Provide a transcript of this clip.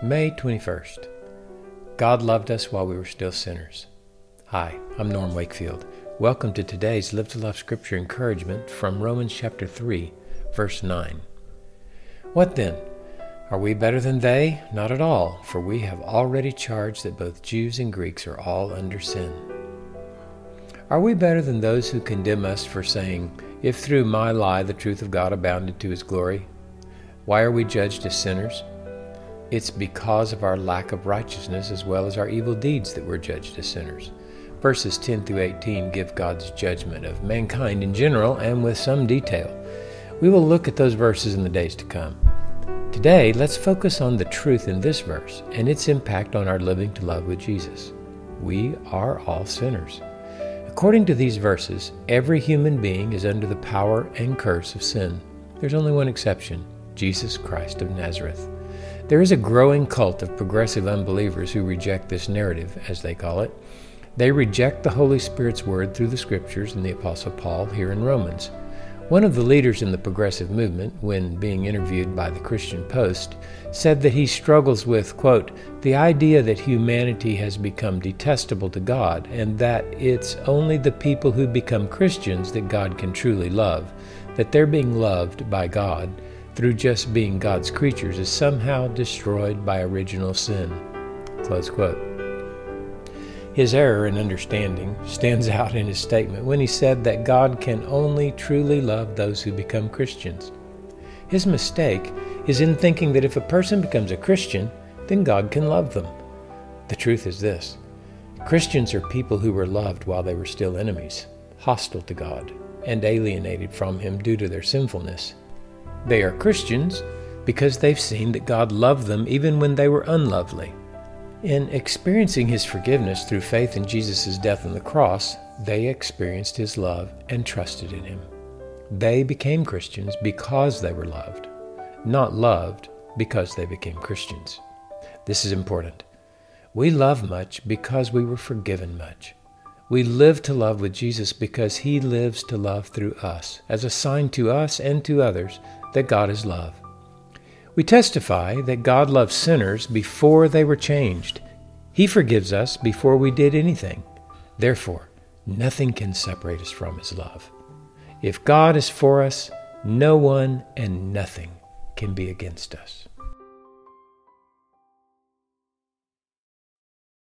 May 21st. God loved us while we were still sinners. Hi, I'm Norm Wakefield. Welcome to today's Live to Love Scripture encouragement from Romans chapter 3, verse 9. What then? Are we better than they? Not at all, for we have already charged that both Jews and Greeks are all under sin. Are we better than those who condemn us for saying, If through my lie the truth of God abounded to his glory? Why are we judged as sinners? It's because of our lack of righteousness as well as our evil deeds that we're judged as sinners. Verses 10 through 18 give God's judgment of mankind in general and with some detail. We will look at those verses in the days to come. Today, let's focus on the truth in this verse and its impact on our living to love with Jesus. We are all sinners. According to these verses, every human being is under the power and curse of sin. There's only one exception Jesus Christ of Nazareth. There is a growing cult of progressive unbelievers who reject this narrative, as they call it. They reject the Holy Spirit's word through the Scriptures and the Apostle Paul here in Romans. One of the leaders in the progressive movement, when being interviewed by the Christian Post, said that he struggles with, quote, the idea that humanity has become detestable to God and that it's only the people who become Christians that God can truly love, that their being loved by God through just being God's creatures is somehow destroyed by original sin. His error in understanding stands out in his statement when he said that God can only truly love those who become Christians. His mistake is in thinking that if a person becomes a Christian, then God can love them. The truth is this Christians are people who were loved while they were still enemies, hostile to God, and alienated from Him due to their sinfulness. They are Christians because they've seen that God loved them even when they were unlovely. In experiencing His forgiveness through faith in Jesus' death on the cross, they experienced His love and trusted in Him. They became Christians because they were loved, not loved because they became Christians. This is important. We love much because we were forgiven much. We live to love with Jesus because He lives to love through us, as a sign to us and to others that God is love. We testify that God loves sinners before they were changed. He forgives us before we did anything. Therefore, nothing can separate us from His love. If God is for us, no one and nothing can be against us.